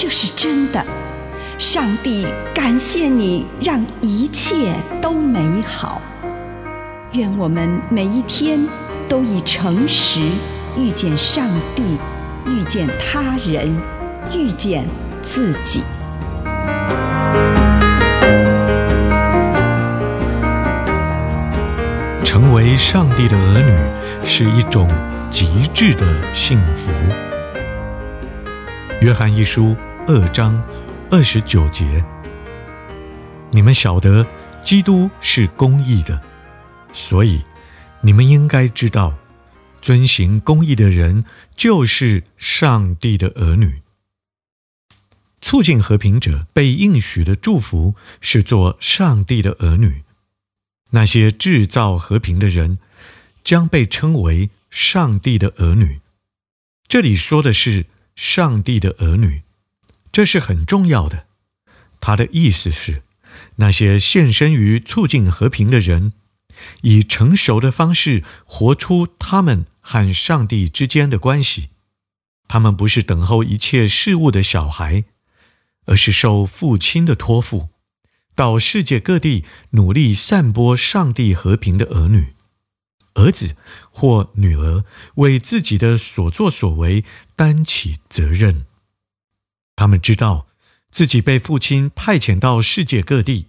这是真的。上帝感谢你，让一切都美好。愿我们每一天都以诚实遇见上帝，遇见他人，遇见自己。成为上帝的儿女是一种极致的幸福。约翰一书二章二十九节：你们晓得基督是公义的，所以你们应该知道，遵行公义的人就是上帝的儿女。促进和平者被应许的祝福是做上帝的儿女。那些制造和平的人将被称为上帝的儿女。这里说的是上帝的儿女，这是很重要的。他的意思是，那些献身于促进和平的人，以成熟的方式活出他们和上帝之间的关系。他们不是等候一切事物的小孩，而是受父亲的托付。到世界各地努力散播上帝和平的儿女，儿子或女儿为自己的所作所为担起责任。他们知道自己被父亲派遣到世界各地，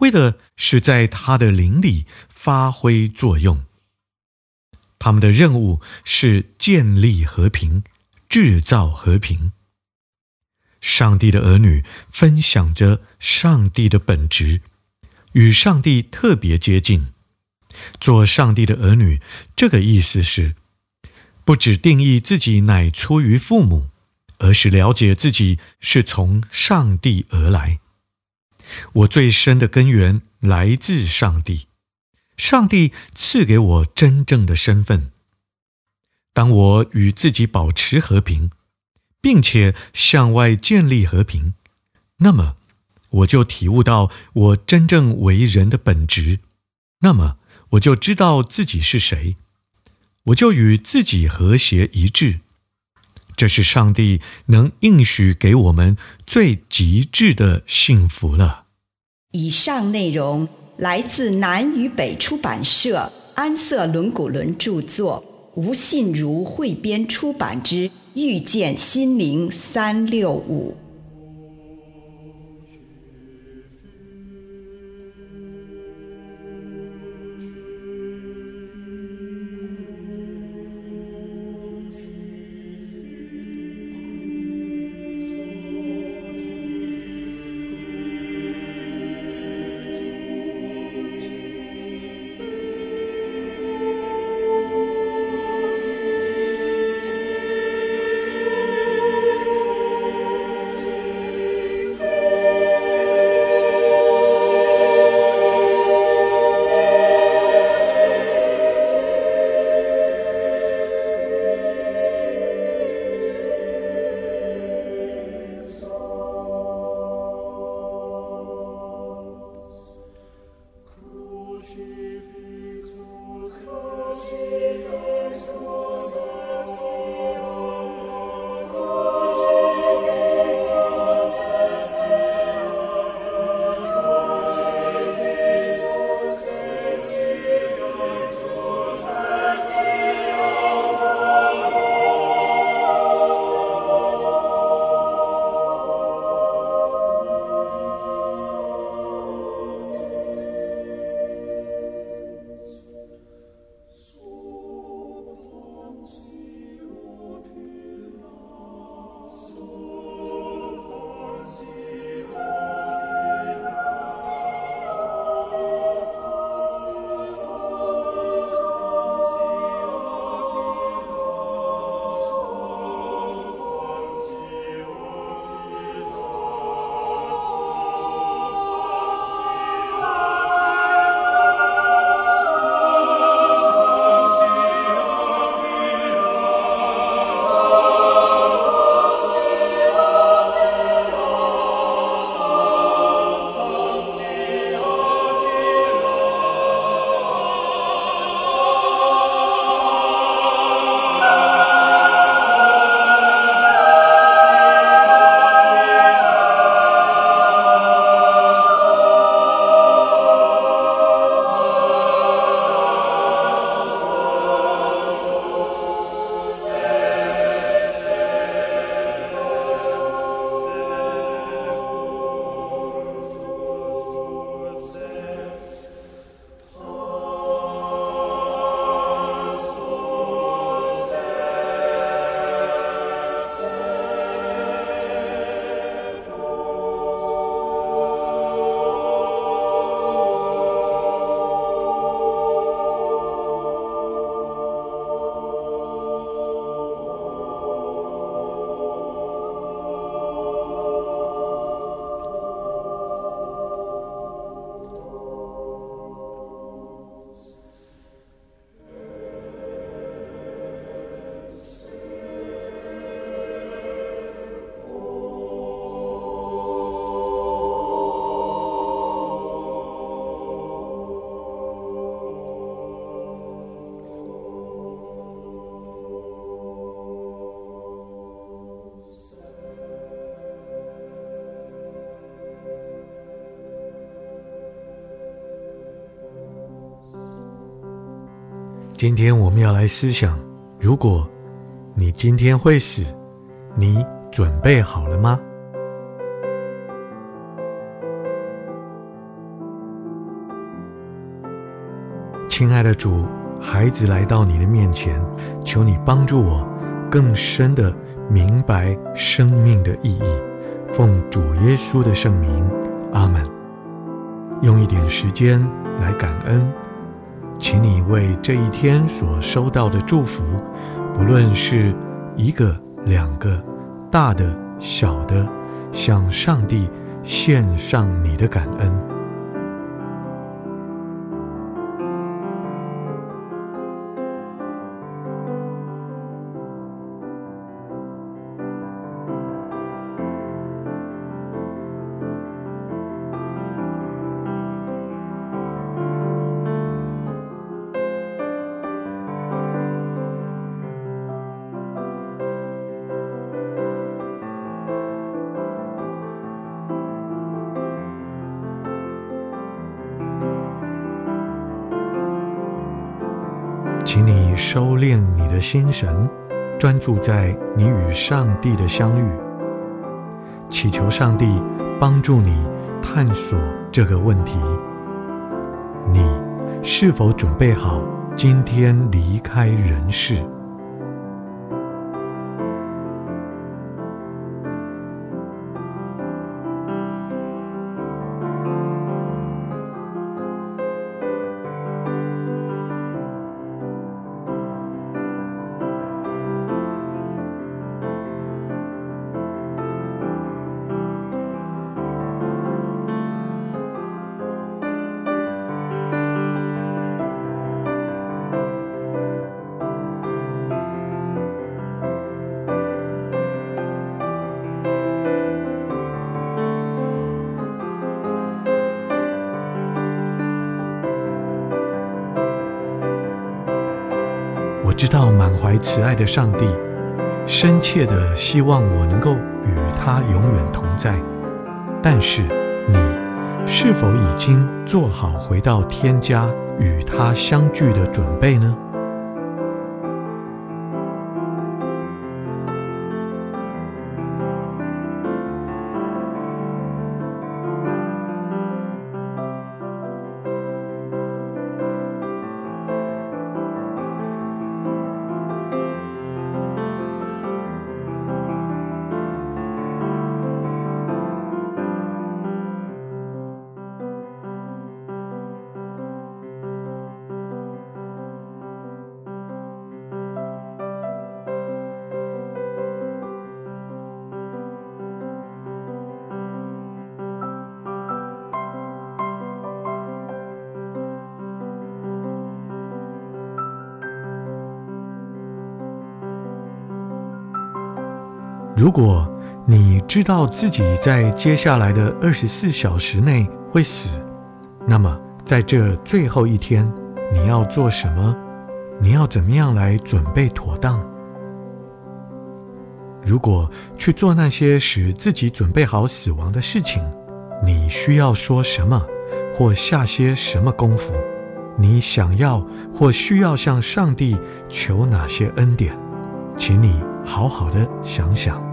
为的是在他的灵里发挥作用。他们的任务是建立和平，制造和平。上帝的儿女分享着上帝的本质，与上帝特别接近。做上帝的儿女，这个意思是，不只定义自己乃出于父母，而是了解自己是从上帝而来。我最深的根源来自上帝，上帝赐给我真正的身份。当我与自己保持和平，并且向外建立和平，那么我就体悟到我真正为人的本质，那么我就知道自己是谁，我就与自己和谐一致。这是上帝能应许给我们最极致的幸福了。以上内容来自南与北出版社安瑟伦古伦著作，吴信如汇编出版之。遇见心灵三六五。今天我们要来思想：如果你今天会死，你准备好了吗？亲爱的主，孩子来到你的面前，求你帮助我更深的明白生命的意义。奉主耶稣的圣名，阿门。用一点时间来感恩，请你为这一天所收到的祝福，不论是一个、两个、大的、小的，向上帝献上你的感恩。请你收敛你的心神，专注在你与上帝的相遇，祈求上帝帮助你探索这个问题：你是否准备好今天离开人世？我知道满怀慈爱的上帝，深切的希望我能够与他永远同在。但是，你是否已经做好回到天家与他相聚的准备呢？如果你知道自己在接下来的二十四小时内会死，那么在这最后一天，你要做什么？你要怎么样来准备妥当？如果去做那些使自己准备好死亡的事情，你需要说什么，或下些什么功夫？你想要或需要向上帝求哪些恩典？请你好好的想想。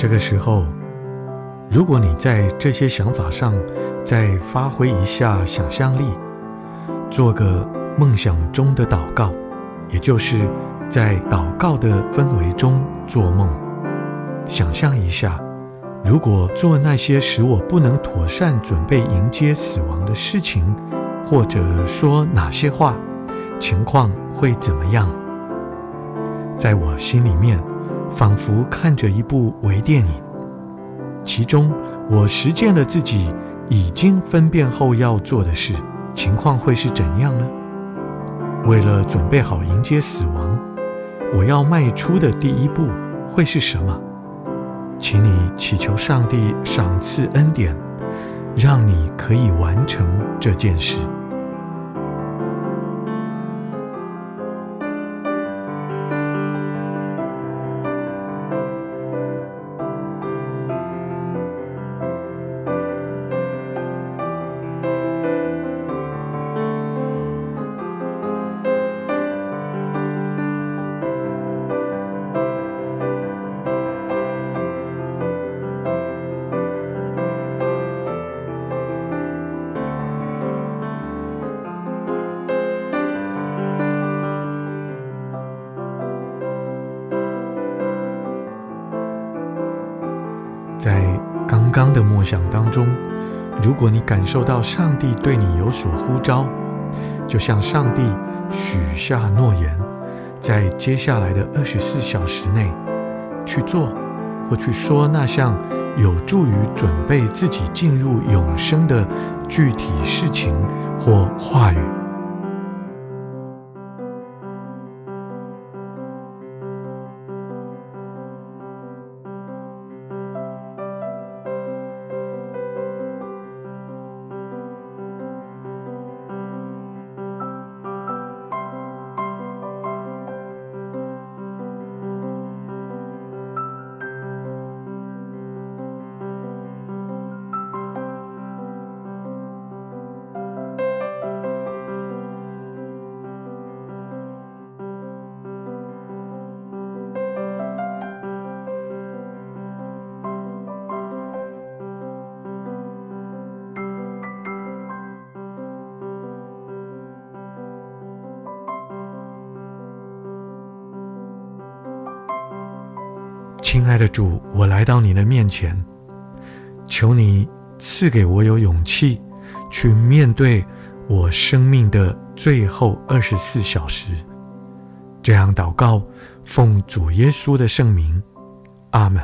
这个时候，如果你在这些想法上再发挥一下想象力，做个梦想中的祷告，也就是在祷告的氛围中做梦，想象一下，如果做那些使我不能妥善准备迎接死亡的事情，或者说哪些话，情况会怎么样？在我心里面，仿佛看着一部微电影，其中我实践了自己已经分辨后要做的事，情况会是怎样呢？为了准备好迎接死亡，我要迈出的第一步会是什么？请你祈求上帝赏赐恩典，让你可以完成这件事。的默想当中，如果你感受到上帝对你有所呼召，就向上帝许下诺言，在接下来的二十四小时内去做或去说那项有助于准备自己进入永生的具体事情或话语。亲爱的主，我来到你的面前，求你赐给我有勇气，去面对我生命的最后二十四小时。这样祷告，奉主耶稣的圣名，阿门。